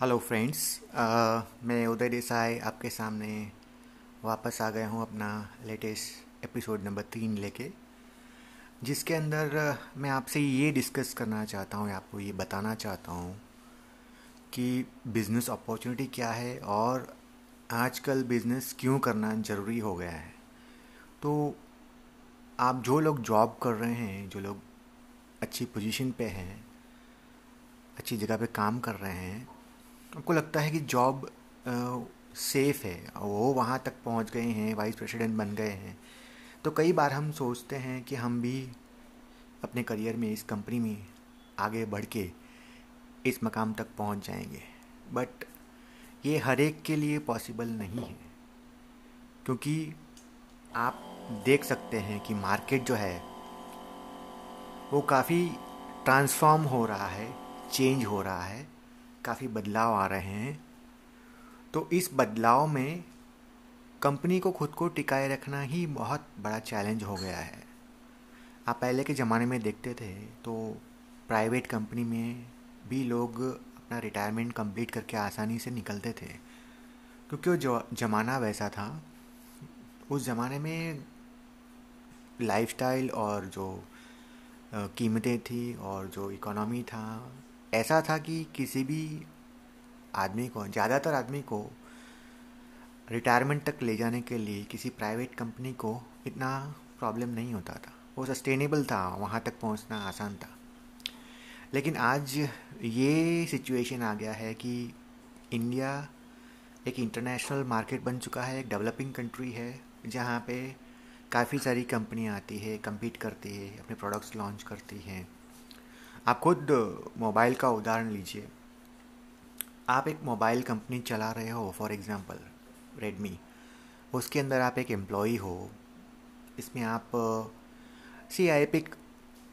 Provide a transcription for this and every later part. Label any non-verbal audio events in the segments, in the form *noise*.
Hello friends मैं उदय देसाई आपके सामने वापस आ गया हूँ अपना लेटेस्ट एपिसोड नंबर तीन लेके जिसके अंदर uh, मैं आपसे ये डिस्कस करना चाहता हूँ आपको ये बताना चाहता हूँ कि बिज़नेस अपॉर्चुनिटी क्या है और आजकल बिज़नेस क्यों करना ज़रूरी हो गया है। तो आप जो लोग जॉब कर रहे हैं जो लोग अच्छी पोजीशन पे हैं अच्छी जगह पे काम कर रहे हैं आपको लगता है कि जॉब सेफ़ है? वो वहाँ तक पहुँच गए हैं, वाइस प्रेसिडेंट बन गए हैं। तो कई बार हम सोचते हैं कि हम भी अपने करियर में इस कंपनी में आगे बढ़ के इस मकाम तक पहुँच जाएँगे। बट ये हर एक के लिए पॉसिबल नहीं है। क्योंकि आप देख सकते हैं कि मार्केट जो है, वो काफ़ी ट्रांसफॉर्म हो रहा है, चेंज हो रहा है। काफ़ी बदलाव आ रहे हैं। तो इस बदलाव में कंपनी को खुद को टिकाए रखना ही बहुत बड़ा चैलेंज हो गया है। आप पहले के ज़माने में देखते थे तो प्राइवेट कंपनी में भी लोग अपना रिटायरमेंट कंप्लीट करके आसानी से निकलते थे। क्योंकि वो ज़माना वैसा था। उस ज़माने में लाइफस्टाइल और जो कीमतें थी और जो इकोनॉमी था ऐसा था कि किसी भी आदमी को, ज़्यादातर आदमी को रिटायरमेंट तक ले जाने के लिए किसी प्राइवेट कंपनी को इतना प्रॉब्लम नहीं होता था। वो सस्टेनेबल था, वहाँ तक पहुँचना आसान था। लेकिन आज ये सिचुएशन आ गया है कि इंडिया एक इंटरनेशनल मार्केट बन चुका है, एक डेवलपिंग कंट्री है, जहाँ पे काफ़ी सारी कंपनियाँ आती है कम्पीट करती है, अपने प्रोडक्ट्स लॉन्च करती हैं। आप खुद मोबाइल का उदाहरण लीजिए। आप एक मोबाइल कंपनी चला रहे हो फॉर एग्ज़ाम्पल रेडमी उसके अंदर आप एक एम्प्लॉई हो। इसमें आप, सी आई पिक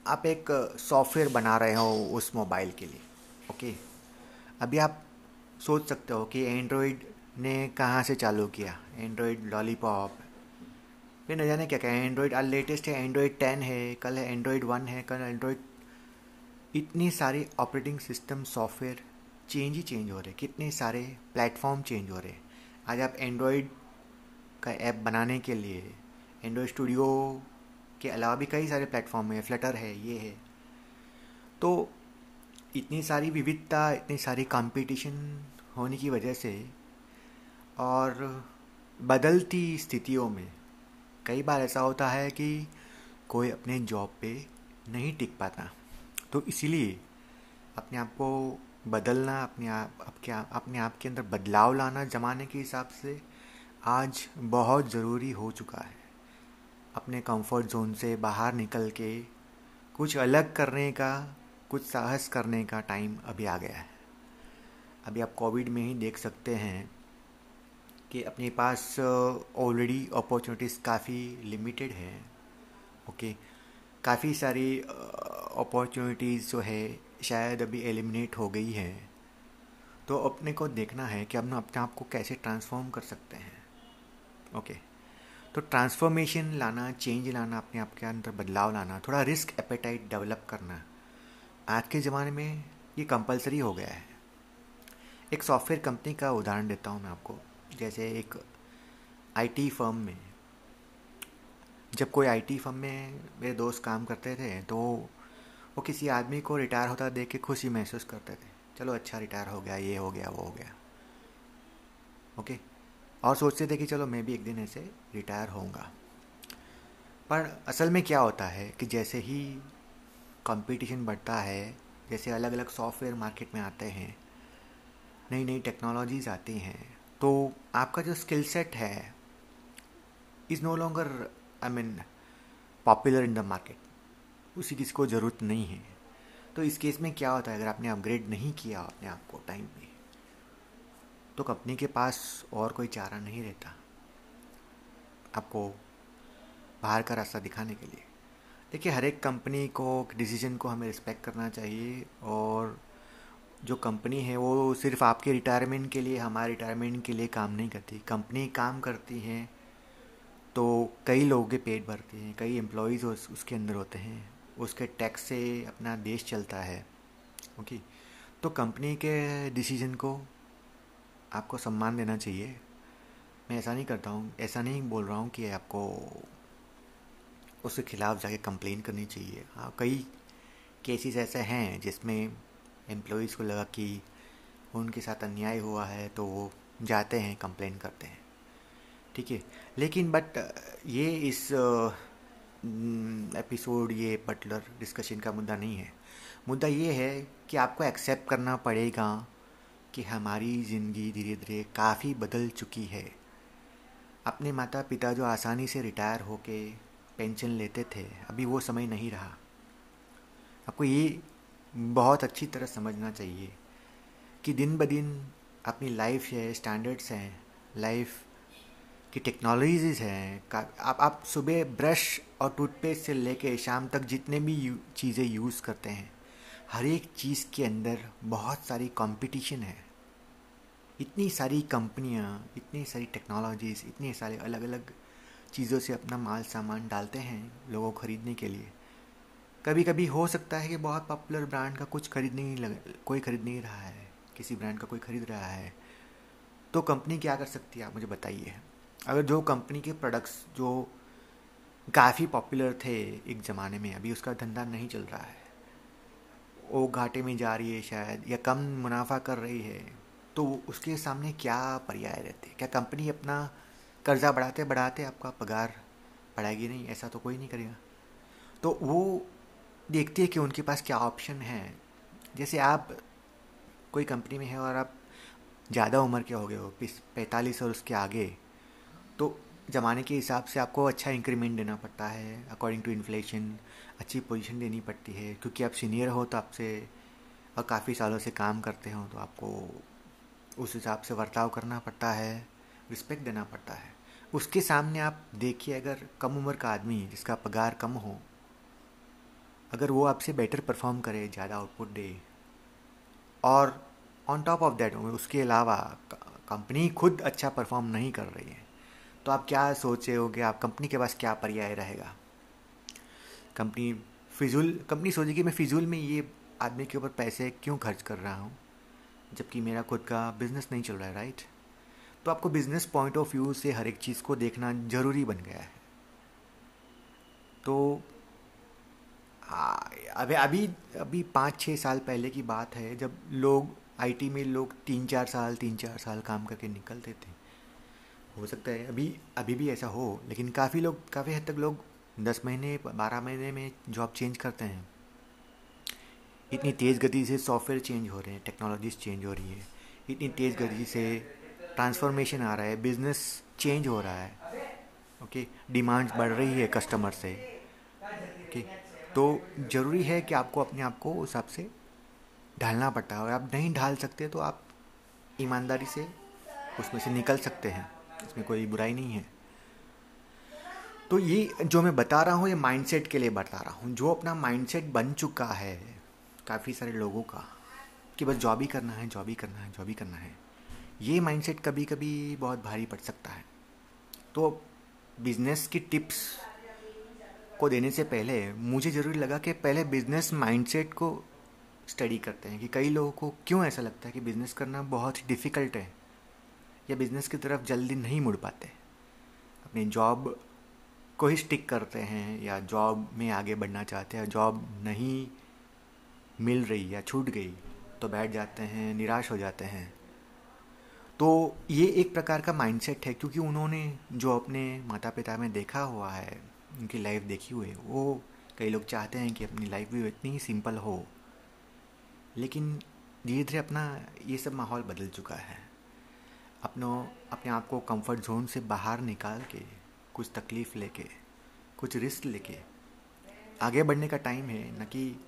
आप एक सॉफ्टवेयर बना रहे हो उस मोबाइल के लिए ओके अभी आप सोच सकते हो कि एंड्रॉयड ने कहाँ से चालू किया? एंड्रॉयड लॉलीपॉप फिर न जाने क्या क्या एंड्रॉयड लेटेस्ट है एंड्रॉयड टेन है, कल है एंड्रॉयड वन है, कल एंड्रॉयड इतनी सारे ऑपरेटिंग सिस्टम सॉफ्टवेयर चेंज ही चेंज हो रहे कितने सारे प्लेटफॉर्म चेंज हो रहे आज आप एंड्रॉयड का ऐप बनाने के लिए एंड्रॉयड स्टूडियो के अलावा भी कई सारे प्लेटफॉर्म है फ्लटर है, ये है। तो इतनी सारी विविधता, इतनी सारी कंपटीशन होने की वजह से और बदलती स्थितियों में कई बार ऐसा होता है कि कोई अपने जॉब पे नहीं टिक पाता। तो इसीलिए अपने आप को बदलना, अपने आप, आपके, अपने आप के अंदर बदलाव लाना ज़माने के हिसाब से आज बहुत ज़रूरी हो चुका है। अपने कंफर्ट जोन से बाहर निकल के कुछ अलग करने का, कुछ साहस करने का टाइम अभी आ गया है। अभी आप कोविड में ही देख सकते हैं कि अपने पास ऑलरेडी अपॉर्चुनिटीज़ काफ़ी लिमिटेड है। ओके काफ़ी सारी अपॉर्चुनिटीज़ जो है, शायद अभी एलिमिनेट हो गई है। तो अपने को देखना है कि हम अपने आप को कैसे ट्रांसफॉर्म कर सकते हैं। ओके तो ट्रांसफॉर्मेशन लाना चेंज लाना, अपने आप के अंदर बदलाव लाना, थोड़ा रिस्क एपेटाइट डेवलप करना, आज के ज़माने में ये कंपलसरी हो गया है। एक सॉफ्टवेयर कंपनी का उदाहरण देता हूँ मैं आपको। जैसे एक आईटी फर्म में जब कोई आईटी फर्म में मेरे दोस्त काम करते थे तो वो किसी आदमी को रिटायर होता देख के खुशी महसूस करते थे। चलो अच्छा रिटायर हो गया, ये हो गया, वो हो गया। ओके और सोचते थे कि चलो मैं भी एक दिन ऐसे रिटायर होऊँगा। पर असल में क्या होता है कि जैसे ही कंपटीशन बढ़ता है, जैसे अलग अलग सॉफ्टवेयर मार्केट में आते हैं नई नई टेक्नोलॉजीज़ आती हैं तो आपका जो स्किल सेट है is no longer I mean popular in the market उसी किसी को ज़रूरत नहीं है। तो इस केस में क्या होता है? अगर आपने अपग्रेड नहीं किया अपने आप को टाइम में तो कंपनी के पास और कोई चारा नहीं रहता। आपको बाहर का रास्ता दिखाने के लिए। देखिए, हर एक कंपनी को डिसीज़न को हमें रिस्पेक्ट करना चाहिए और जो कंपनी है, वो सिर्फ़ आपके रिटायरमेंट के लिए, हमारे रिटायरमेंट के लिए काम नहीं करती। कंपनी काम करती है तो कई लोगों के पेट भरते हैं कई एम्प्लॉयज़ उस, उसके अंदर होते हैं उसके टैक्स से अपना देश चलता है ओके तो कंपनी के डिसीज़न को आपको सम्मान देना चाहिए। मैं ऐसा नहीं करता हूँ ऐसा नहीं बोल रहा हूँ कि आपको उसके खिलाफ जाके कंप्लेन करनी चाहिए। हाँ कई केसेस ऐसे हैं जिसमें एम्प्लॉयज़ को लगा कि उनके साथ अन्याय हुआ है तो वो जाते हैं कंप्लेन करते हैं। ठीक है। लेकिन बट ये इस एपिसोड ये पर्टिकुलर डिस्कशन का मुद्दा नहीं है। मुद्दा ये है कि आपको एक्सेप्ट करना पड़ेगा कि हमारी ज़िंदगी धीरे धीरे काफ़ी बदल चुकी है। अपने माता पिता जो आसानी से रिटायर होके पेंशन लेते थे, अभी वो समय नहीं रहा। आपको ये बहुत अच्छी तरह समझना चाहिए कि दिन ब दिन अपनी लाइफ है स्टैंडर्ड्स हैं लाइफ की टेक्नोलॉजीज़ हैं आप आप सुबह ब्रश और टूथपेस्ट से लेके शाम तक जितने भी यू, चीज़ें यूज़ करते हैं हर एक चीज़ के अंदर बहुत सारी कंपटीशन है। इतनी सारी कंपनियाँ इतनी सारी टेक्नोलॉजीज़ इतने सारे अलग अलग चीज़ों से अपना माल सामान डालते हैं लोगों को ख़रीदने के लिए। कभी कभी हो सकता है कि बहुत पॉपुलर ब्रांड का कुछ खरीद नहीं लग कोई खरीद नहीं रहा है किसी ब्रांड का कोई खरीद रहा है। तो कंपनी क्या कर सकती है आप मुझे बताइए। अगर जो कंपनी के प्रोडक्ट्स जो काफ़ी पॉपुलर थे एक ज़माने में, अभी उसका धंधा नहीं चल रहा है, वो घाटे में जा रही है शायद, या कम मुनाफा कर रही है तो उसके सामने क्या पर्याय रहते? क्या कंपनी अपना कर्जा बढ़ाते बढ़ाते आपका पगार बढ़ाएगी? नहीं, ऐसा तो कोई नहीं करेगा। तो वो देखती है कि उनके पास क्या ऑप्शन है। जैसे आप कोई कंपनी में है और आप ज़्यादा उम्र के हो गए हो पैंतालीस और उसके आगे तो ज़माने के हिसाब से आपको अच्छा इंक्रीमेंट देना पड़ता है अकॉर्डिंग टू इन्फ्लेशन अच्छी पोजीशन देनी पड़ती है, क्योंकि आप सीनियर हो तो आपसे, और काफ़ी सालों से काम करते हो तो आपको उस हिसाब से बर्ताव करना पड़ता है रिस्पेक्ट देना पड़ता है। उसके सामने आप देखिए अगर कम उम्र का आदमी जिसका पगार कम हो, अगर वो आपसे बेटर परफॉर्म करे, ज़्यादा आउटपुट दे, और ऑन टॉप ऑफ़ दैट उसके अलावा कंपनी खुद अच्छा परफॉर्म नहीं कर रही है तो आप क्या सोचे हो कि आप कंपनी के पास क्या पर्याय रहेगा? कंपनी फिजूल, कंपनी सोचेगी, मैं फिजूल में ये आदमी के ऊपर पैसे क्यों खर्च कर रहा हूँ? जबकि मेरा खुद का बिज़नेस नहीं चल रहा है राइट तो आपको बिज़नेस पॉइंट ऑफ़ व्यू से हर एक चीज़ को देखना ज़रूरी बन गया है। तो अभी अभी अभी पाँच छः साल पहले की बात है, जब लोग आईटी में लोग तीन चार साल, तीन चार साल काम करके निकलते थे। हो सकता है। अभी अभी भी ऐसा हो, लेकिन काफ़ी लोग, काफ़ी हद तक लोग दस महीने, बारह महीने में जॉब चेंज करते हैं। इतनी तेज़ गति से सॉफ्टवेयर चेंज हो रहे हैं टेक्नोलॉजीज़ चेंज हो रही है। इतनी तेज़ गति से ट्रांसफॉर्मेशन आ रहा है बिज़नेस चेंज हो रहा है। ओके डिमांड्स बढ़ रही है कस्टमर से। ओके तो ज़रूरी है कि आपको अपने आप को उस हिसाब से ढालना पड़ता है। और आप नहीं ढाल सकते तो आप ईमानदारी से उसमें से निकल सकते हैं। इसमें कोई बुराई नहीं है। तो ये जो मैं बता रहा हूँ, ये माइंडसेट के लिए बता रहा हूँ। जो अपना माइंडसेट बन चुका है काफ़ी सारे लोगों का, कि बस जॉब ही करना है जॉब ही करना है जॉब ही करना है, ये माइंडसेट कभी कभी बहुत भारी पड़ सकता है। तो बिज़नेस की टिप्स को देने से पहले मुझे ज़रूरी लगा कि पहले बिज़नेस माइंडसेट को स्टडी करते हैं, कि कई लोगों को क्यों ऐसा लगता है कि बिज़नेस करना बहुत डिफ़िकल्ट है। या बिज़नेस की तरफ़ जल्दी नहीं मुड़ पाते। अपनी जॉब को ही स्टिक करते हैं या जॉब में आगे बढ़ना चाहते हैं जॉब नहीं मिल रही या छूट गई तो बैठ जाते हैं, निराश हो जाते हैं। तो ये एक प्रकार का माइंडसेट है, क्योंकि उन्होंने जो अपने माता पिता में देखा हुआ है, उनकी लाइफ देखी हुई है, वो कई लोग चाहते हैं कि अपनी लाइफ भी इतनी ही सिंपल हो। लेकिन धीरे धीरे अपना ये सब माहौल बदल चुका है। अपनों, अपने आप को कंफर्ट जोन से बाहर निकाल के, कुछ तकलीफ़ लेके, कुछ रिस्क लेके। आगे बढ़ने का टाइम है, न कि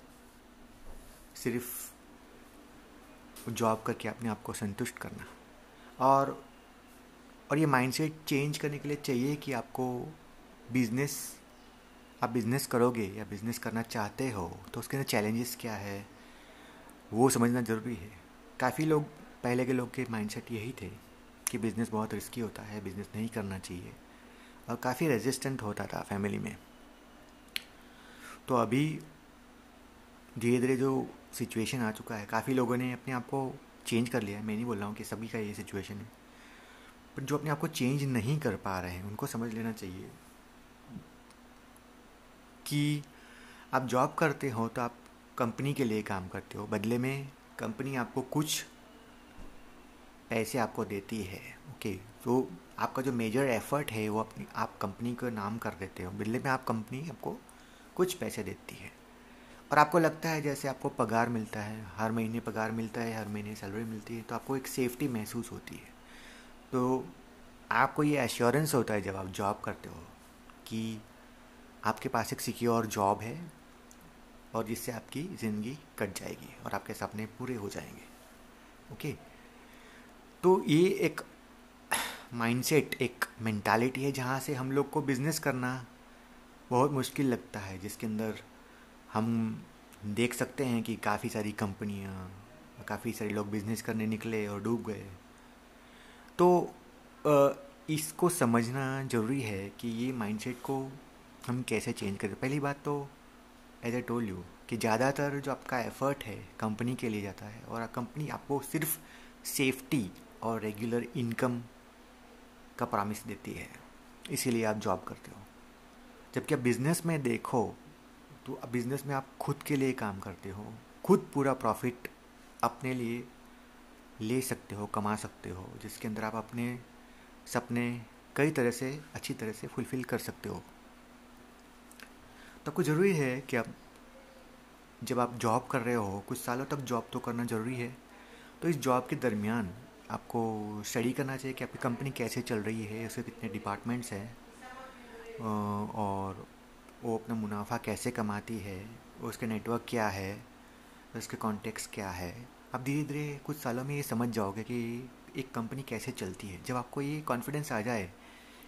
सिर्फ़ जॉब करके अपने आप को संतुष्ट करना। और और ये माइंडसेट चेंज करने के लिए चाहिए कि आपको बिज़नेस आप बिज़नेस करोगे या बिज़नेस करना चाहते हो तो उसके अंदर चैलेंजेस क्या है, वो समझना ज़रूरी है। काफ़ी लोग, पहले के लोग के माइंडसेट यही थे। कि बिज़नेस बहुत रिस्की होता है बिज़नेस नहीं करना चाहिए। और काफ़ी रेजिस्टेंट होता था फैमिली में। तो अभी धीरे धीरे जो सिचुएशन आ चुका है, काफ़ी लोगों ने अपने आप को चेंज कर लिया है। मैं नहीं बोल रहा हूँ कि सभी का ये सिचुएशन है। पर जो अपने आप को चेंज नहीं कर पा रहे हैं, उनको समझ लेना चाहिए कि आप जॉब करते हो तो आप कंपनी के लिए काम करते हो। बदले में कंपनी आपको कुछ पैसे आपको देती है ओके तो आपका जो मेजर एफर्ट है, वो अपनी, आप कंपनी को नाम कर देते हो। बदले में आप कंपनी आपको कुछ पैसे देती है। और आपको लगता है जैसे आपको पगार मिलता है, हर महीने पगार मिलता है, हर महीने सैलरी मिलती है तो आपको एक सेफ्टी महसूस होती है। तो आपको ये एश्योरेंस होता है जब आप जॉब करते हो कि आपके पास एक सिक्योर जॉब है और जिससे आपकी ज़िंदगी कट जाएगी और आपके सपने पूरे हो जाएँगे ओके तो ये एक माइंडसेट एक मेंटालिटी है जहाँ से हम लोग को बिज़नेस करना बहुत मुश्किल लगता है, जिसके अंदर हम देख सकते हैं कि काफ़ी सारी कंपनियाँ, काफ़ी सारे लोग बिज़नेस करने निकले और डूब गए। तो इसको समझना ज़रूरी है कि ये माइंडसेट को हम कैसे चेंज करें। पहली बात तो एज ए टोल यू कि ज़्यादातर जो आपका एफर्ट है कंपनी के लिए जाता है और कंपनी आपको सिर्फ़ सेफ्टी और रेगुलर इनकम का प्रामिस देती है। इसीलिए आप जॉब करते हो। जबकि आप बिज़नेस में देखो तो बिज़नेस में आप खुद के लिए काम करते हो। खुद पूरा प्रॉफिट अपने लिए ले सकते हो, कमा सकते हो, जिसके अंदर आप अपने सपने कई तरह से, अच्छी तरह से फुलफ़िल कर सकते हो। तो आपको ज़रूरी है कि आप, जब आप जॉब कर रहे हो, कुछ सालों तक जॉब तो करना ज़रूरी है। तो इस जॉब के दरमियान आपको स्टडी करना चाहिए कि आपकी कंपनी कैसे चल रही है, उसके कितने डिपार्टमेंट्स हैं और वो अपना मुनाफा कैसे कमाती है, उसके नेटवर्क क्या है, उसके कॉन्टेक्स क्या है। आप धीरे धीरे कुछ सालों में ये समझ जाओगे कि एक कंपनी कैसे चलती है। जब आपको ये कॉन्फिडेंस आ जाए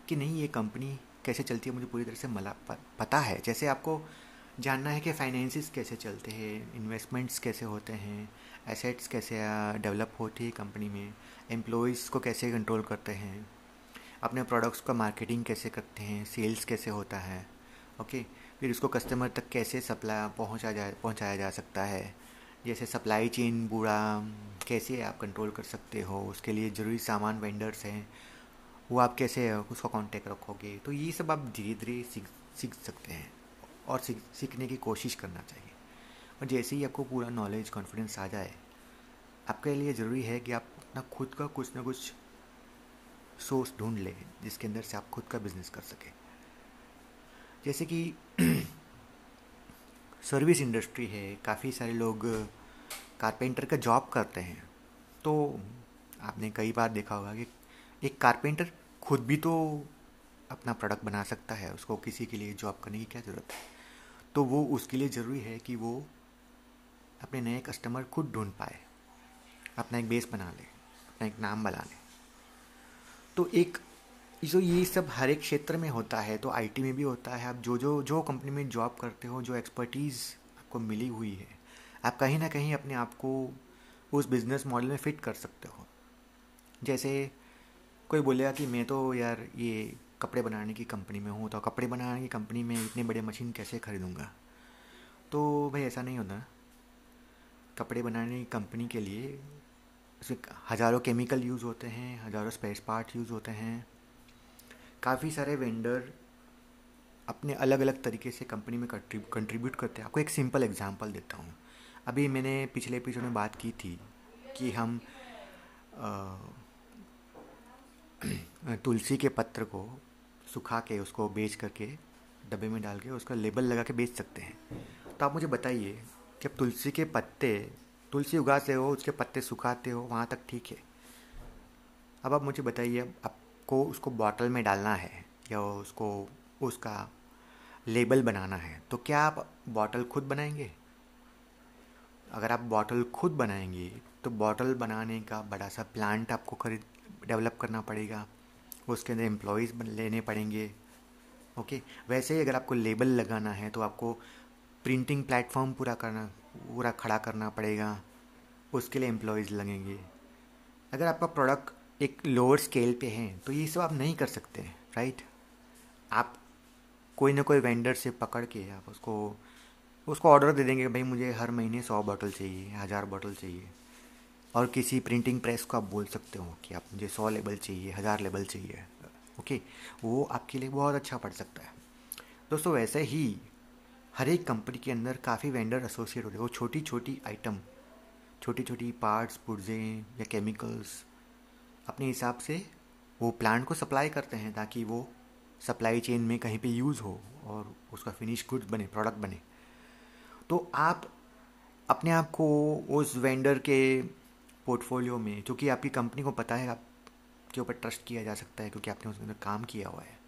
कि नहीं, ये कंपनी कैसे चलती है, मुझे पूरी तरह से मला पता है। जैसे आपको जानना है कि फाइनेंसिस कैसे चलते हैं इन्वेस्टमेंट्स कैसे होते हैं एसेट्स कैसे डेवलप होती है कंपनी में? एम्प्लॉयज़ को कैसे कंट्रोल करते हैं? अपने प्रोडक्ट्स का मार्केटिंग कैसे करते हैं? सेल्स कैसे होता है? ओके फिर उसको कस्टमर तक कैसे सप्लाई पहुँचा जा, पहुँचाया जा सकता है? जैसे सप्लाई चेन पूरा कैसे आप कंट्रोल कर सकते हो? उसके लिए ज़रूरी सामान वेंडर्स हैं। वो आप कैसे, उसका कांटेक्ट रखोगे? तो ये सब आप धीरे धीरे सीख सीख सकते हैं और सीख, सीखने की कोशिश करना चाहिए। और जैसे ही आपको पूरा नॉलेज कॉन्फिडेंस आ जाए, आपके लिए ज़रूरी है कि आप अपना खुद का कुछ ना कुछ सोर्स ढूंढ लें, जिसके अंदर से आप खुद का बिज़नेस कर सकें। जैसे कि *clears throat* सर्विस इंडस्ट्री है, काफ़ी सारे लोग कारपेंटर का जॉब करते हैं। तो आपने कई बार देखा होगा कि एक कारपेंटर खुद भी तो अपना प्रोडक्ट बना सकता है, उसको किसी के लिए जॉब करने की क्या ज़रूरत है? तो वो उसके लिए ज़रूरी है कि वो अपने नए कस्टमर खुद ढूंढ पाए। अपना एक बेस बना ले, अपना एक नाम बना ले। तो एक, जो ये सब हर एक क्षेत्र में होता है तो आईटी में भी होता है। आप जो जो जो कंपनी में जॉब करते हो, जो एक्सपर्टीज़ आपको मिली हुई है, आप कहीं ना कहीं अपने आप को उस बिज़नेस मॉडल में फ़िट कर सकते हो। जैसे कोई बोलेगा कि मैं तो यार ये कपड़े बनाने की कंपनी में हूँ तो कपड़े बनाने की कंपनी में इतने बड़े मशीन कैसे ख़रीदूँगा? तो भाई ऐसा नहीं होता। कपड़े बनाने की कंपनी के लिए उसमें हज़ारों केमिकल यूज़ होते हैं, हज़ारों स्पेस पार्ट यूज़ होते हैं। काफ़ी सारे वेंडर अपने अलग अलग तरीके से कंपनी में कंट्रीब्यूट करते हैं। आपको एक सिंपल एग्जांपल देता हूँ। अभी मैंने पिछले एपिसोड में बात की थी कि हम *clears throat* तुलसी के पत्र को सुखा के उसको बेच करके, डब्बे में डाल के उसका लेबल लगा के बेच सकते हैं। तो आप मुझे बताइए अब तुलसी के पत्ते, तुलसी उगाते हो, उसके पत्ते सुखाते हो, वहाँ तक ठीक है। अब आप मुझे बताइए, आपको उसको बॉटल में डालना है या उसको, उसका लेबल बनाना है तो क्या आप बॉटल खुद बनाएँगे? अगर आप बॉटल खुद बनाएँगे तो बॉटल बनाने का बड़ा सा प्लांट आपको खरीद डेवलप करना पड़ेगा। उसके अंदर एम्प्लॉयज़ लेने पड़ेंगे। ओके वैसे ही अगर आपको लेबल लगाना है तो आपको प्रिंटिंग प्लेटफॉर्म पूरा करना, पूरा खड़ा करना पड़ेगा। उसके लिए एम्प्लॉयज़ लगेंगे। अगर आपका प्रोडक्ट एक लोअर स्केल पे है तो ये सब आप नहीं कर सकते राइट आप कोई ना कोई वेंडर से पकड़ के आप उसको उसको ऑर्डर दे देंगे, भाई, मुझे हर महीने सौ बॉटल चाहिए, हज़ार बॉटल चाहिए। और किसी प्रिंटिंग प्रेस को आप बोल सकते हो कि आप, मुझे सौ लेबल चाहिए, हज़ार लेबल चाहिए। ओके? वो आपके लिए बहुत अच्छा पड़ सकता है। दोस्तों, वैसे ही हर एक कंपनी के अंदर काफ़ी वेंडर एसोसिएट होते हैं। वो छोटी छोटी आइटम छोटी छोटी पार्ट्स पुर्जे या केमिकल्स अपने हिसाब से वो प्लांट को सप्लाई करते हैं ताकि वो सप्लाई चेन में कहीं पे यूज़ हो और उसका फिनिश गुड बने प्रोडक्ट बने। तो आप अपने आप को उस वेंडर के पोर्टफोलियो में, क्योंकि आपकी कंपनी को पता है आप के ऊपर ट्रस्ट किया जा सकता है, क्योंकि आपने उसके अंदर काम किया हुआ है।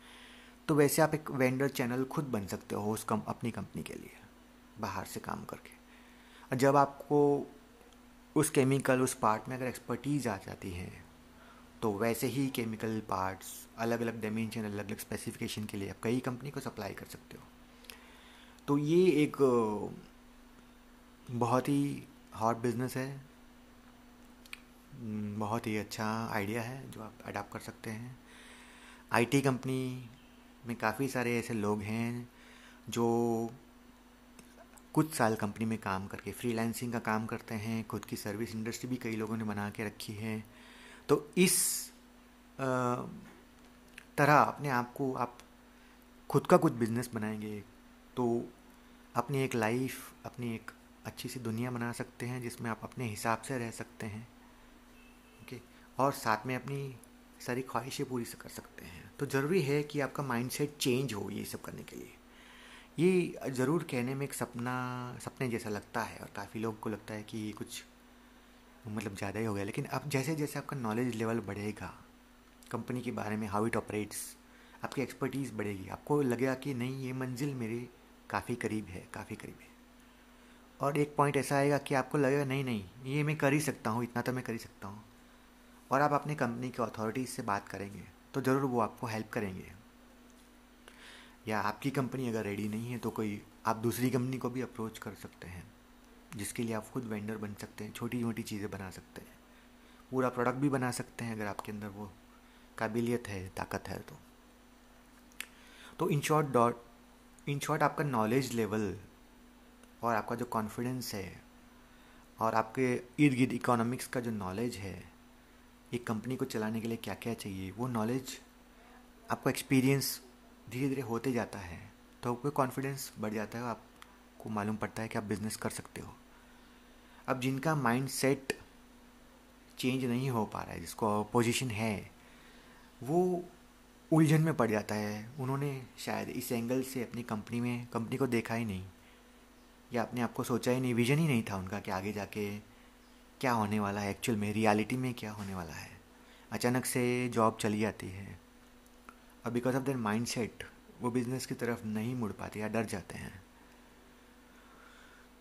तो वैसे आप एक वेंडर चैनल खुद बन सकते हो उस कम अपनी कंपनी के लिए, बाहर से काम करके। और जब आपको उस केमिकल उस पार्ट में अगर एक्सपर्टीज आ जाती है तो वैसे ही केमिकल पार्ट्स अलग अलग डायमेंशन अलग अलग स्पेसिफिकेशन के लिए आप कई कंपनी को सप्लाई कर सकते हो। तो ये एक, बहुत ही हॉट बिज़नेस है। बहुत ही अच्छा आइडिया है जो आप अडाप्ट कर सकते हैं। आईटी कंपनी में काफ़ी सारे ऐसे लोग हैं जो कुछ साल कंपनी में काम करके फ्रीलांसिंग का काम करते हैं, खुद की सर्विस इंडस्ट्री भी कई लोगों ने बना के रखी है। तो इस तरह अपने आप को आप खुद का कुछ बिज़नेस बनाएँगे तो अपनी एक लाइफ अपनी एक अच्छी सी दुनिया बना सकते हैं जिसमें आप अपने हिसाब से रह सकते हैं। ओके? और साथ में अपनी सारी ख्वाहिशें पूरी कर सकते हैं। तो ज़रूरी है कि आपका माइंडसेट चेंज हो ये सब करने के लिए। ये ज़रूर कहने में एक सपना, सपने जैसा लगता है और काफ़ी लोग को लगता है कि ये कुछ मतलब ज़्यादा ही हो गया। लेकिन अब जैसे जैसे आपका नॉलेज लेवल बढ़ेगा कंपनी के बारे में हाउ इट ऑपरेट्स आपकी एक्सपर्टीज़ बढ़ेगी, आपको लगेगा कि नहीं, ये मंजिल मेरे काफ़ी करीब है, काफ़ी करीब है। और एक पॉइंट ऐसा आएगा कि आपको लगेगा, नहीं नहीं, ये मैं कर ही सकता हूँ, इतना तो मैं कर ही सकता हूँ। और आप अपनी कंपनी के अथॉरिटीज़ से बात करेंगे तो ज़रूर वो आपको हेल्प करेंगे। या आपकी कंपनी अगर रेडी नहीं है तो कोई आप दूसरी कंपनी को भी अप्रोच कर सकते हैं, जिसके लिए आप खुद वेंडर बन सकते हैं छोटी मोटी चीज़ें बना सकते हैं। पूरा प्रोडक्ट भी बना सकते हैं अगर आपके अंदर वो काबिलियत है, ताकत है तो। तो in short dot in short आपका नॉलेज लेवल और आपका जो कॉन्फिडेंस है और आपके इर्द गिर्द इकोनॉमिक्स का जो नॉलेज है एक कंपनी को चलाने के लिए क्या क्या चाहिए? वो नॉलेज आपको एक्सपीरियंस धीरे धीरे होते जाता है तो आपको कॉन्फिडेंस बढ़ जाता है आपको मालूम पड़ता है कि आप बिज़नेस कर सकते हो। अब जिनका माइंड सेट चेंज नहीं हो पा रहा है, जिसको पोजीशन है, वो उलझन में पड़ जाता है। उन्होंने शायद इस एंगल से अपनी कंपनी में कंपनी को देखा ही नहीं, या अपने आप को सोचा ही नहीं विजन ही नहीं था उनका कि आगे जाके क्या होने वाला है? एक्चुअल में रियलिटी में क्या होने वाला है? अचानक से जॉब चली जाती है। और because of their mind set वो बिज़नेस की तरफ़ नहीं मुड़ पाते या डर जाते हैं।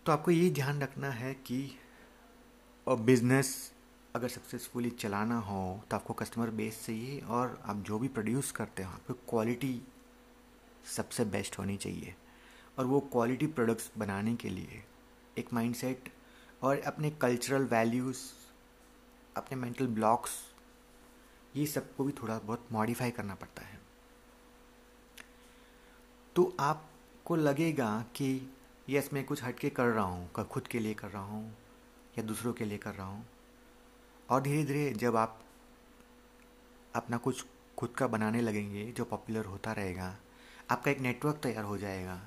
तो आपको ये ध्यान रखना है कि बिज़नेस अगर सक्सेसफुली चलाना हो तो आपको कस्टमर बेस चाहिए और आप जो भी प्रोड्यूस करते हो, आपको क्वालिटी सबसे बेस्ट होनी चाहिए। और वो क्वालिटी प्रोडक्ट्स बनाने के लिए एक माइंडसेट और अपने कल्चरल वैल्यूज़ अपने मेंटल ब्लॉक्स ये सबको भी थोड़ा बहुत मॉडिफाई करना पड़ता है। तो आपको लगेगा कि यस मैं कुछ हटके कर रहा हूँ खुद के लिए कर रहा हूँ, या दूसरों के लिए कर रहा हूँ, और धीरे धीरे जब आप अपना कुछ खुद का बनाने लगेंगे, जो पॉपुलर होता रहेगा, आपका एक नेटवर्क तैयार हो जाएगा।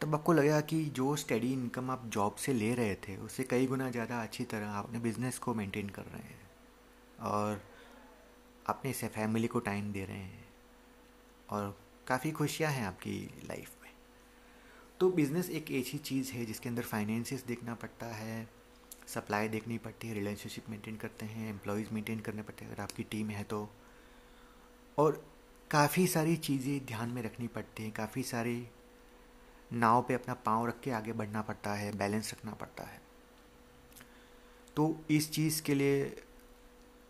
तब आपको लगेगा कि जो स्टडी इनकम आप जॉब से ले रहे थे, उससे कई गुना ज़्यादा अच्छी तरह आप अपने बिज़नेस को मेंटेन कर रहे हैं। और अपने से फैमिली को टाइम दे रहे हैं। और काफ़ी खुशियाँ हैं आपकी लाइफ में। तो बिज़नेस एक ऐसी चीज़ है जिसके अंदर फाइनेंसिस देखना पड़ता है सप्लाई देखनी पड़ती है रिलेशनशिप मेंटेन करते हैं एम्प्लॉयज़ मेंटेन करने पड़ते हैं। अगर आपकी टीम है तो। और काफ़ी सारी चीज़ें ध्यान में रखनी पड़ती हैं, काफ़ी सारी नाव पे अपना पाँव रख के आगे बढ़ना पड़ता है बैलेंस रखना पड़ता है। तो इस चीज़ के लिए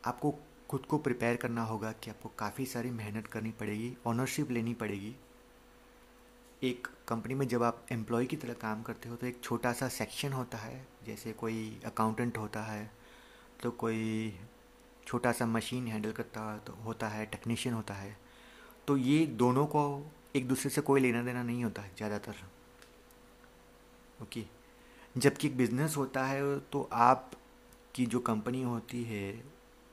आपको खुद को प्रिपेयर करना होगा कि आपको काफ़ी सारी मेहनत करनी पड़ेगी ऑनरशिप लेनी पड़ेगी। एक कंपनी में जब आप एम्प्लॉय की तरह काम करते हो तो एक छोटा सा सेक्शन होता है, जैसे कोई अकाउंटेंट होता है तो कोई छोटा सा मशीन हैंडल करता तो होता है टेक्नीशियन होता है। तो ये दोनों को एक दूसरे से कोई लेना देना नहीं होता है ज़्यादातर। ओके? जबकि एक बिज़नेस होता है तो आप की जो कंपनी होती है,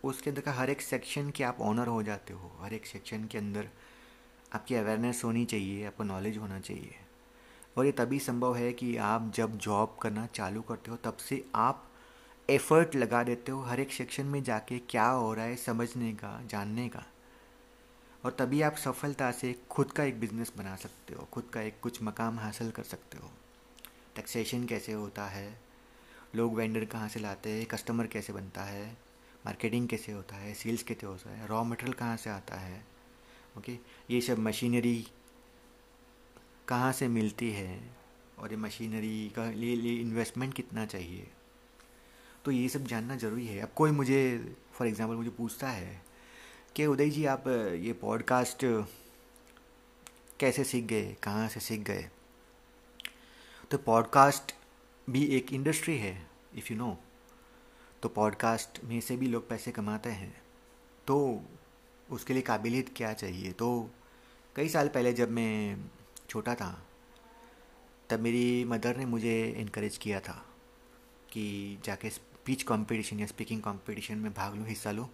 उसके अंदर का हर एक सेक्शन के आप ऑनर हो जाते हो। हर एक सेक्शन के अंदर आपकी अवेयरनेस होनी चाहिए, आपको नॉलेज होना चाहिए। और ये तभी संभव है कि आप जब जॉब करना चालू करते हो, तब से आप एफ़र्ट लगा देते हो हर एक सेक्शन में जाके क्या हो रहा है समझने का, जानने का। और तभी आप सफलता से खुद का एक बिज़नेस बना सकते हो, खुद का एक कुछ मकाम हासिल कर सकते हो। टैक्सेशन कैसे होता है? लोग वेंडर कहाँ से लाते हैं? कस्टमर कैसे बनता है? मार्केटिंग कैसे होता है? सेल्स कैसे होता है? रॉ मटेरियल कहाँ से आता है? ओके ये सब मशीनरी कहाँ से मिलती है? और ये मशीनरी का लिए लिए इन्वेस्टमेंट कितना चाहिए? तो ये सब जानना ज़रूरी है। अब कोई मुझे फॉर एग्ज़ाम्पल मुझे पूछता है कि उदय जी, आप ये पॉडकास्ट कैसे सीख गए? कहाँ से सीख गए? तो पॉडकास्ट भी एक इंडस्ट्री है इफ़ यू नो तो पॉडकास्ट में से भी लोग पैसे कमाते हैं। तो उसके लिए काबिलियत क्या चाहिए? तो कई साल पहले जब मैं छोटा था, तब मेरी मदर ने मुझे इनक्रेज किया था कि जाके स्पीच कंपटीशन या स्पीकिंग कंपटीशन में भाग लूँ, हिस्सा लूँ।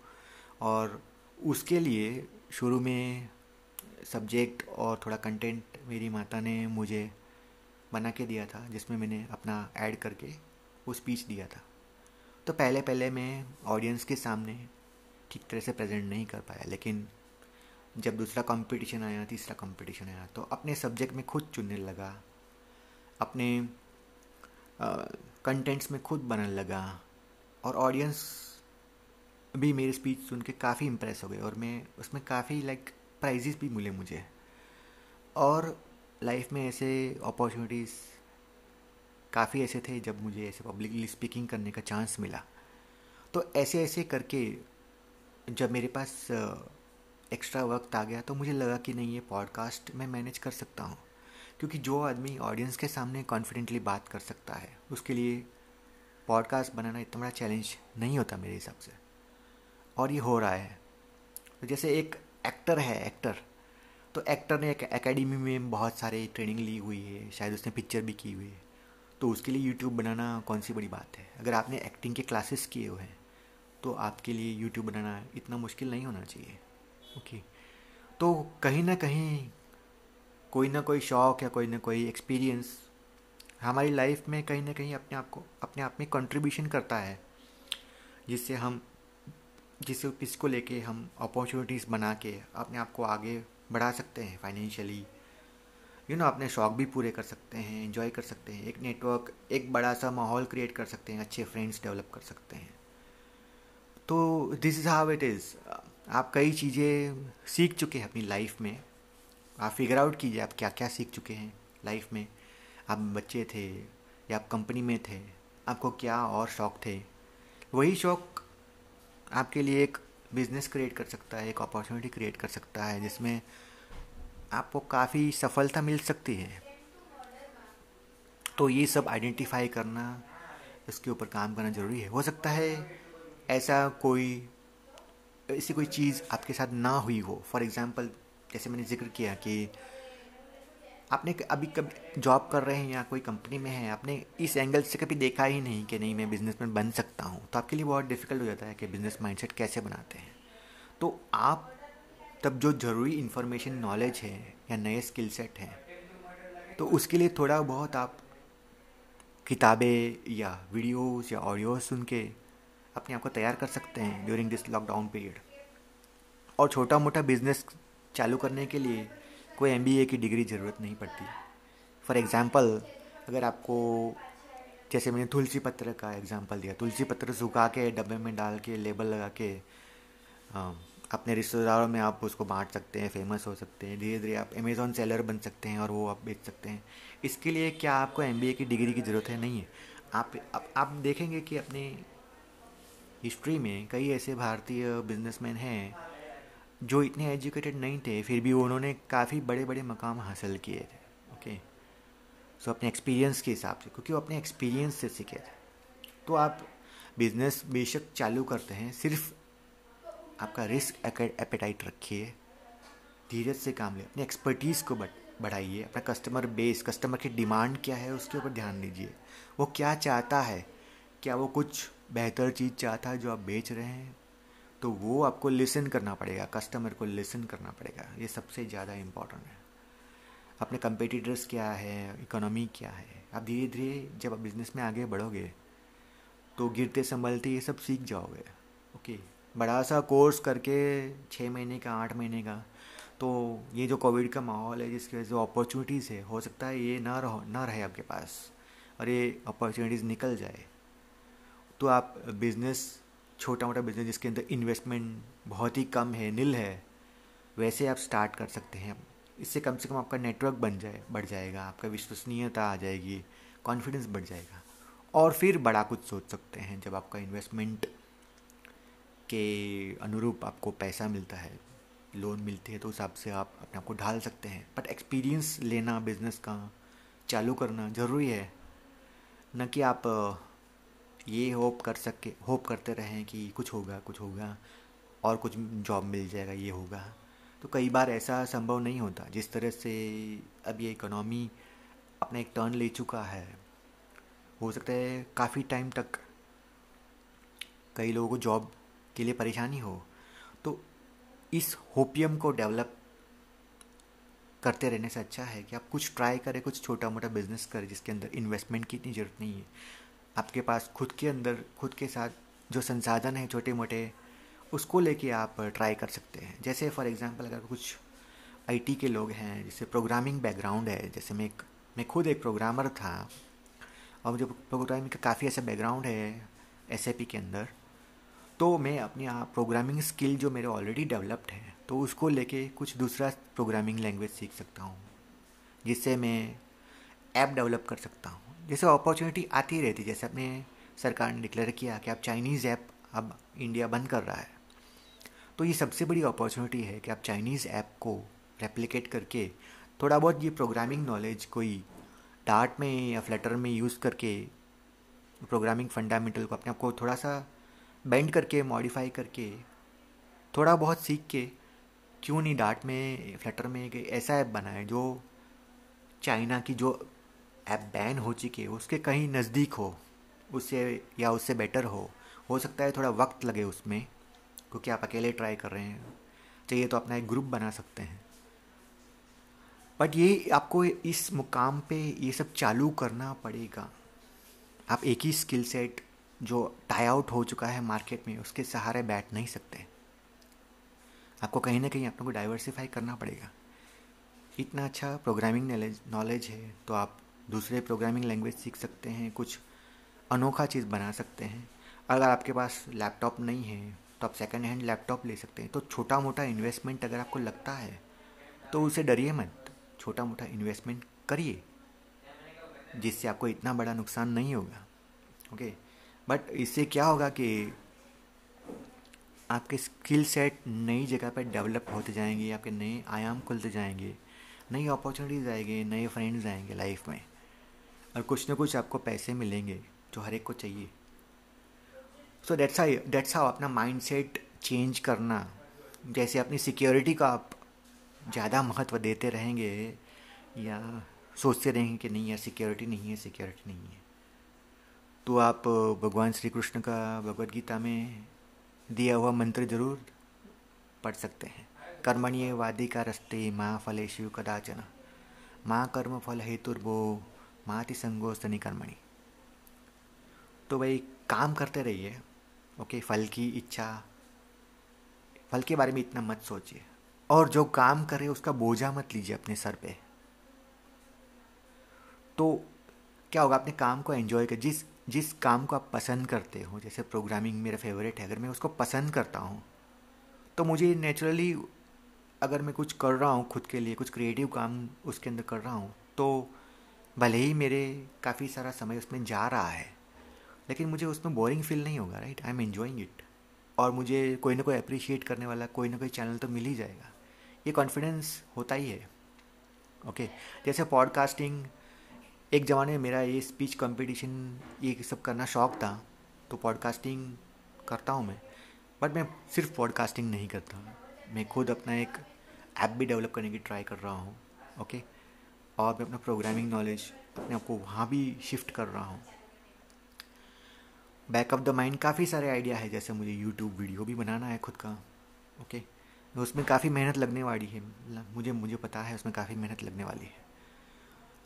और उसके लिए शुरू में सब्जेक्ट और थोड़ा कंटेंट मेरी माता ने मुझे बना के दिया था, जिसमें मैंने अपना ऐड करके वो स्पीच दिया था। तो पहले पहले मैं ऑडियंस के सामने ठीक तरह से प्रेजेंट नहीं कर पाया, लेकिन जब दूसरा कंपटीशन आया, तीसरा कंपटीशन आया तो अपने सब्जेक्ट में खुद चुनने लगा, अपने कंटेंट्स में खुद बनने लगा और ऑडियंस भी मेरी स्पीच सुन के काफ़ी इम्प्रेस हो गए और मैं उसमें काफ़ी लाइक प्राइजेस भी मिले मुझे। और लाइफ में ऐसे अपॉर्चुनिटीज़ काफ़ी ऐसे थे जब मुझे ऐसे पब्लिकली स्पीकिंग करने का चांस मिला। तो ऐसे ऐसे करके जब मेरे पास एक्स्ट्रा वक्त आ गया तो मुझे लगा कि नहीं, ये पॉडकास्ट मैं मैनेज कर सकता हूँ। क्योंकि जो आदमी ऑडियंस के सामने कॉन्फिडेंटली बात कर सकता है, उसके लिए पॉडकास्ट बनाना इतना बड़ा चैलेंज नहीं होता मेरे हिसाब से। और ये हो रहा है। तो जैसे एक एक्टर है एक्टर तो एक्टर ने एक एकेडमी में बहुत सारे ट्रेनिंग ली हुई है, शायद उसने पिक्चर भी की हुई है। तो उसके लिए यूट्यूब बनाना कौन सी बड़ी बात है? अगर आपने एक्टिंग के क्लासेस किए हुए हैं तो आपके लिए यूट्यूब बनाना इतना मुश्किल नहीं होना चाहिए। ओके तो कहीं ना कहीं, कोई ना कोई शौक़ या कोई ना कोई एक्सपीरियंस हमारी लाइफ में कहीं ना कहीं अपने आप को, अपने आप में कंट्रीब्यूशन करता है, जिससे हम जिससे इसको लेके हम अपॉर्चुनिटीज़ बना के अपने आप को आगे बढ़ा सकते हैं फाइनेंशियली यू नो अपने शौक भी पूरे कर सकते हैं इन्जॉय कर सकते हैं, एक नेटवर्क एक बड़ा सा माहौल क्रिएट कर सकते हैं, अच्छे फ्रेंड्स डेवलप कर सकते हैं। तो this is how it is आप कई चीज़ें सीख चुके हैं अपनी लाइफ में। आप फिगर आउट कीजिए आप क्या क्या सीख चुके हैं लाइफ में। आप बच्चे थे या आप कंपनी में थे, आपको क्या और शौक़ थे? वही शौक़ आपके लिए एक बिज़नेस क्रिएट कर सकता है, एक अपॉर्चुनिटी क्रिएट कर सकता है, जिसमें आपको काफ़ी सफलता मिल सकती है। तो ये सब आइडेंटिफाई करना, इसके ऊपर काम करना ज़रूरी है। हो सकता है ऐसा कोई, ऐसी कोई चीज़ आपके साथ ना हुई हो। फॉर एग्ज़ाम्पल जैसे मैंने ज़िक्र किया कि आपने अभी कभी जॉब कर रहे हैं या कोई कंपनी में है? आपने इस एंगल से कभी देखा ही नहीं कि नहीं, मैं बिजनेसमैन बन सकता हूँ। तो आपके लिए बहुत डिफ़िकल्ट हो जाता है कि बिज़नेस माइंडसेट कैसे बनाते हैं। तो आप, तब जो ज़रूरी इन्फॉर्मेशन नॉलेज है या नए स्किल सेट हैं तो उसके लिए थोड़ा बहुत आप किताबें या वीडियोस या ऑडियो सुन के अपने आप को तैयार कर सकते हैं ड्यूरिंग दिस लॉकडाउन पीरियड और छोटा मोटा बिज़नेस चालू करने के लिए कोई MBA की डिग्री ज़रूरत नहीं पड़ती। फॉर एग्ज़ाम्पल अगर आपको जैसे मैंने तुलसी पत्र का एग्ज़ाम्पल दिया तुलसी पत्र सुखा के डब्बे में डाल के लेबल लगा के अपने रिश्तेदारों में आप उसको बांट सकते हैं फ़ेमस हो सकते हैं धीरे धीरे आप अमेज़ॉन सेलर बन सकते हैं और वो आप बेच सकते हैं। इसके लिए क्या आपको एमबीए की डिग्री की ज़रूरत है? नहीं है। आप आप, आप देखेंगे कि अपने हिस्ट्री में कई ऐसे भारतीय बिजनेसमैन हैं जो इतने एजुकेटेड नहीं थे, फिर भी उन्होंने काफ़ी बड़े बड़े मकाम हासिल किए थे ओके सो अपने एक्सपीरियंस के हिसाब से, क्योंकि वो अपने एक्सपीरियंस से सीखे थे। तो आप बिज़नेस बेशक चालू करते हैं, सिर्फ़ आपका रिस्क एपेटाइट रखिए धीरज से काम ले, अपनी एक्सपर्टीज़ को बढ़ाइए, अपना कस्टमर बेस कस्टमर की डिमांड क्या है, उसके ऊपर ध्यान दीजिए। वो क्या चाहता है? क्या वो कुछ बेहतर चीज़ चाहता है जो आप बेच रहे हैं? तो वो आपको लिसन करना पड़ेगा कस्टमर को लिसन करना पड़ेगा। ये सबसे ज़्यादा इम्पोर्टेंट है। अपने कंपेटिटर्स क्या है इकोनॉमी क्या है? आप धीरे धीरे जब आप बिज़नेस में आगे बढ़ोगे तो गिरते संभलते ये सब सीख जाओगे। ओके बड़ा सा कोर्स करके छः महीने का, आठ महीने का तो ये जो कोविड का माहौल है, जिसकी वजह से अपॉर्चुनिटीज़ है, हो सकता है ये ना रहो, ना रहे आपके पास, और ये अपॉर्चुनिटीज़ निकल जाए। तो आप बिज़नेस छोटा मोटा बिज़नेस जिसके अंदर इन्वेस्टमेंट बहुत ही कम है नील है, वैसे आप स्टार्ट कर सकते हैं। इससे कम से कम आपका नेटवर्क बन जाए, बढ़ जाएगा, आपका विश्वसनीयता आ जाएगी कॉन्फिडेंस बढ़ जाएगा। और फिर बड़ा कुछ सोच सकते हैं, जब आपका इन्वेस्टमेंट के अनुरूप आपको पैसा मिलता है लोन मिलती है तो उस हिसाब से आप अपने आप को ढाल सकते हैं। बट एक्सपीरियंस लेना बिज़नेस का चालू करना ज़रूरी है। न कि आप ये होप कर सके, होप करते रहें कि कुछ होगा कुछ होगा और कुछ जॉब मिल जाएगा, ये होगा। तो कई बार ऐसा संभव नहीं होता। जिस तरह से अब ये इकोनॉमी अपना एक टर्न ले चुका है, हो सकता है काफ़ी टाइम तक कई लोगों को जॉब के लिए परेशानी हो। तो इस होपियम को डेवलप करते रहने से अच्छा है कि आप कुछ ट्राई करें, कुछ छोटा मोटा बिज़नेस करें जिसके अंदर इन्वेस्टमेंट की इतनी ज़रूरत नहीं है। आपके पास खुद के अंदर, खुद के साथ जो संसाधन है छोटे मोटे उसको लेके आप ट्राई कर सकते हैं। जैसे फॉर एग्जांपल अगर कुछ आईटी के लोग हैं, जैसे प्रोग्रामिंग बैकग्राउंड है, जैसे मैं एक, मैं खुद एक प्रोग्रामर था, और मुझे प्रोग्रामिंग का काफ़ी ऐसा बैकग्राउंड है एसएपी के अंदर तो मैं अपने आप प्रोग्रामिंग स्किल जो मेरे ऑलरेडी डेवलप्ड है तो उसको लेके कुछ दूसरा प्रोग्रामिंग लैंग्वेज सीख सकता हूँ, जिससे मैं ऐप डेवलप कर सकता हूँ। जैसे अपॉर्चुनिटी आती रहती जैसे अपने सरकार ने डिक्लेयर किया कि आप चाइनीज़ ऐप अब इंडिया बंद कर रहा है। तो ये सबसे बड़ी अपॉर्चुनिटी है कि आप चाइनीज़ ऐप को रेप्लिकेट करके थोड़ा बहुत ये प्रोग्रामिंग नॉलेज कोई डार्ट में या फ्लटर में यूज़ करके प्रोग्रामिंग फंडामेंटल को अपने आप को थोड़ा सा बेंड करके मॉडिफाई करके, थोड़ा बहुत सीख के क्यों नहीं डार्ट में फ्लटर में एक ऐसा ऐप बनाए जो चाइना की जो ऐप बैन हो चुकी है, उसके कहीं नज़दीक हो, उससे या उससे बेटर हो हो सकता है थोड़ा वक्त लगे उसमें, क्योंकि आप अकेले ट्राई कर रहे हैं चाहिए तो अपना एक ग्रुप बना सकते हैं। बट ये आपको इस मुकाम पे ये सब चालू करना पड़ेगा। आप एक ही स्किल सेट जो टाई आउट हो चुका है मार्केट में, उसके सहारे बैठ नहीं सकते। आपको कहीं ना कहीं अपने को डाइवर्सिफाई करना पड़ेगा। इतना अच्छा प्रोग्रामिंग नॉलेज नॉलेज है तो आप दूसरे प्रोग्रामिंग लैंग्वेज सीख सकते हैं, कुछ अनोखा चीज़ बना सकते हैं। अगर आपके पास लैपटॉप नहीं है तो आप सेकेंड हैंड लैपटॉप ले सकते हैं। तो छोटा मोटा इन्वेस्टमेंट अगर आपको लगता है तो उसे डरिए मत। छोटा मोटा इन्वेस्टमेंट करिए, जिससे आपको इतना बड़ा नुकसान नहीं होगा। ओके बट इससे क्या होगा कि आपके स्किल सेट नई जगह पर डेवलप होते जाएँगे, आपके नए आयाम खुलते जाएँगे, नई अपॉर्चुनिटीज़ आएँगे, नए फ्रेंड्स आएँगे लाइफ में। और कुछ ना कुछ आपको पैसे मिलेंगे जो हर एक को चाहिए। So that's how that's how अपना माइंड सेट चेंज करना। जैसे अपनी सिक्योरिटी का आप ज़्यादा महत्व देते रहेंगे या सोचते रहेंगे कि नहीं यार सिक्योरिटी नहीं है सिक्योरिटी नहीं है। तो आप भगवान श्री कृष्ण का भगवद गीता में दिया हुआ मंत्र ज़रूर पढ़ सकते हैं। कर्मणीय वादी का रस्ते माँ फलेशु कदाचन। माँ कर्म फल हेतुर्भो माति संगो सनी कर्मणि। तो भाई, काम करते रहिए ओके फल की इच्छा, फल के बारे में इतना मत सोचिए। और जो काम करे, उसका बोझा मत लीजिए अपने सर पे। तो क्या होगा, अपने काम को एंजॉय कर, जिस जिस काम को आप पसंद करते हो, जैसे प्रोग्रामिंग मेरा फेवरेट है, अगर मैं उसको पसंद करता हूँ तो मुझे नेचुरली अगर मैं कुछ कर रहा हूँ, खुद के लिए कुछ क्रिएटिव काम उसके अंदर कर रहा हूँ तो भले ही मेरे काफ़ी सारा समय उसमें जा रहा है, लेकिन मुझे उसमें बोरिंग फील नहीं होगा right I am enjoying it और मुझे कोई ना कोई अप्रिशिएट करने वाला, कोई ना कोई चैनल तो मिल ही जाएगा। ये कॉन्फिडेंस होता ही है। Okay okay. जैसे पॉडकास्टिंग एक ज़माने में मेरा ये स्पीच कंपटीशन ये सब करना शौक था तो पॉडकास्टिंग करता हूँ मैं। बट मैं सिर्फ़ पॉडकास्टिंग नहीं करता। मैं खुद अपना एक ऐप भी डेवलप करने की ट्राई कर रहा हूँ। ओके और मैं अपना प्रोग्रामिंग नॉलेज अपने आप को वहाँ भी शिफ्ट कर रहा हूँ। बैक ऑफ़ द माइंड काफ़ी सारे आइडिया है, जैसे मुझे यूट्यूब वीडियो भी बनाना है खुद का ओके तो उसमें काफ़ी मेहनत लगने वाली है मुझे मुझे पता है उसमें काफ़ी मेहनत लगने वाली है।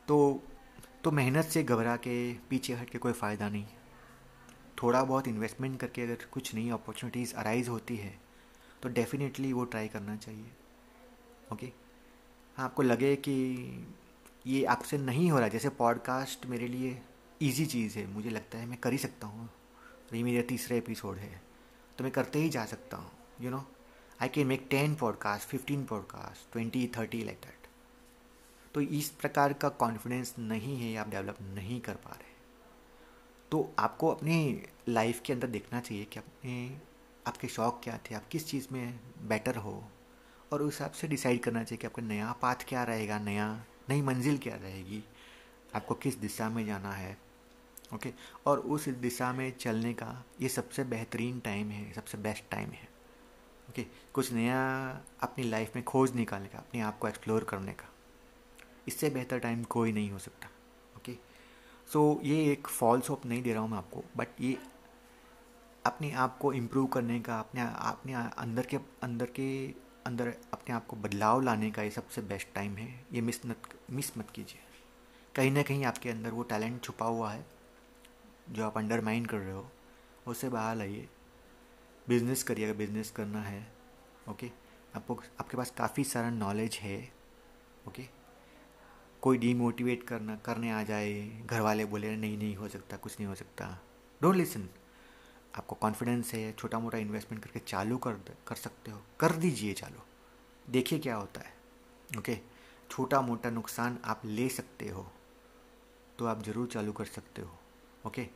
तो तो मेहनत से घबरा के, पीछे हट के कोई फ़ायदा नहीं। थोड़ा बहुत इन्वेस्टमेंट करके अगर कुछ नई अपॉर्चुनिटीज़ अराइज होती है तो डेफिनेटली वो ट्राई करना चाहिए ओके हाँ आपको लगे कि ये आपसे नहीं हो रहा जैसे पॉडकास्ट मेरे लिए इजी चीज़ है। मुझे लगता है मैं कर ही सकता हूँ। ये मेरा तीसरा एपिसोड है। तो मैं करते ही जा सकता हूँ you know I can make ten podcast fifteen podcast twenty thirty like that तो इस प्रकार का कॉन्फिडेंस नहीं है, आप डेवलप नहीं कर पा रहे। तो आपको अपनी लाइफ के अंदर देखना चाहिए कि अपने, आपके शौक़ क्या थे, आप किस चीज़ में बेटर हो। और उस हिसाब से डिसाइड करना चाहिए कि आपका नया पाथ क्या रहेगा, नया नई मंजिल क्या रहेगी? आपको किस दिशा में जाना है? ओके? और उस दिशा में चलने का ये सबसे बेहतरीन टाइम है, सबसे बेस्ट टाइम है। ओके? कुछ नया अपनी लाइफ में खोज निकालने का, अपने आप को एक्सप्लोर करने का। इससे बेहतर टाइम कोई नहीं हो सकता। ओके? सो, ये एक फॉल्स होप नहीं दे रहा हूँ मैं आपको बट ये अपने आप को इम्प्रूव करने का, अपने अपने अंदर के अंदर के, अंदर अपने आप को बदलाव लाने का ये सबसे बेस्ट टाइम है। ये मिस मत मिस मत कीजिए। कहीं ना कहीं आपके अंदर वो टैलेंट छुपा हुआ है, जो आप अंडरमाइन कर रहे हो उससे बाहर लाइए बिज़नेस करिए, अगर बिज़नेस करना है, ओके? आपको, आपके पास काफ़ी सारा नॉलेज है, ओके? कोई डीमोटिवेट करना, करने आ जाए घर वाले बोले नहीं नहीं हो सकता, कुछ नहीं हो सकता। Don't listen. आपको कॉन्फिडेंस है छोटा मोटा इन्वेस्टमेंट करके चालू कर कर सकते हो। कर दीजिए चालू। देखिए क्या होता है, ओके? छोटा मोटा नुकसान आप ले सकते हो तो आप ज़रूर चालू कर सकते हो, ओके?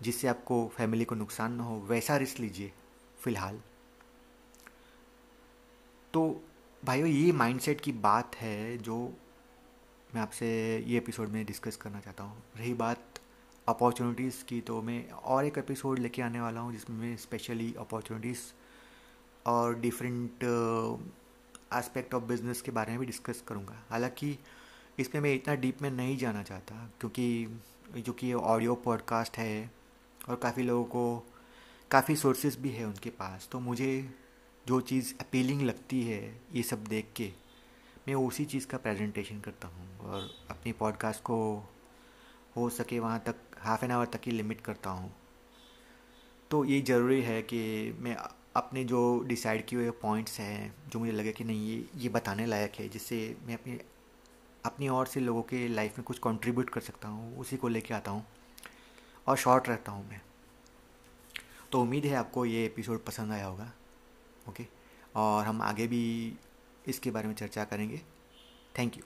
जिससे आपको फैमिली को नुकसान ना हो, वैसा रिस्क लीजिए, फ़िलहाल। तो भाइयों, ये माइंडसेट की बात है जो मैं आपसे ये एपिसोड में डिस्कस करना चाहता हूँ। रही बात अपॉर्चुनिटीज़ की तो मैं और एक एपिसोड लेके आने वाला हूँ जिसमें मैं स्पेशली अपॉर्चुनिटीज़ और डिफरेंट एस्पेक्ट ऑफ़ बिज़नेस के बारे में भी डिस्कस करूँगा। हालाँकि, इसमें मैं इतना डीप में नहीं जाना चाहता, क्योंकि जो कि ऑडियो पॉडकास्ट है, और काफ़ी लोगों को, काफ़ी सोर्सेज भी है उनके पास तो मुझे जो चीज़ अपीलिंग लगती है, ये सब देख के, मैं उसी चीज़ का प्रेजेंटेशन करता हूँ, और अपनी पॉडकास्ट को हो सके वहाँ तक हाफ़ एन आवर तक ही लिमिट करता हूँ। तो ये ज़रूरी है कि मैं अपने जो डिसाइड किए हुए पॉइंट्स हैं, जो मुझे लगे कि नहीं, ये ये बताने लायक है, जिससे मैं अपनी अपनी और से लोगों के लाइफ में कुछ कंट्रीब्यूट कर सकता हूँ, उसी को लेके आता हूँ और शॉर्ट रहता हूँ मैं। तो उम्मीद है आपको ये एपिसोड पसंद आया होगा ओके और हम आगे भी इसके बारे में चर्चा करेंगे। Thank you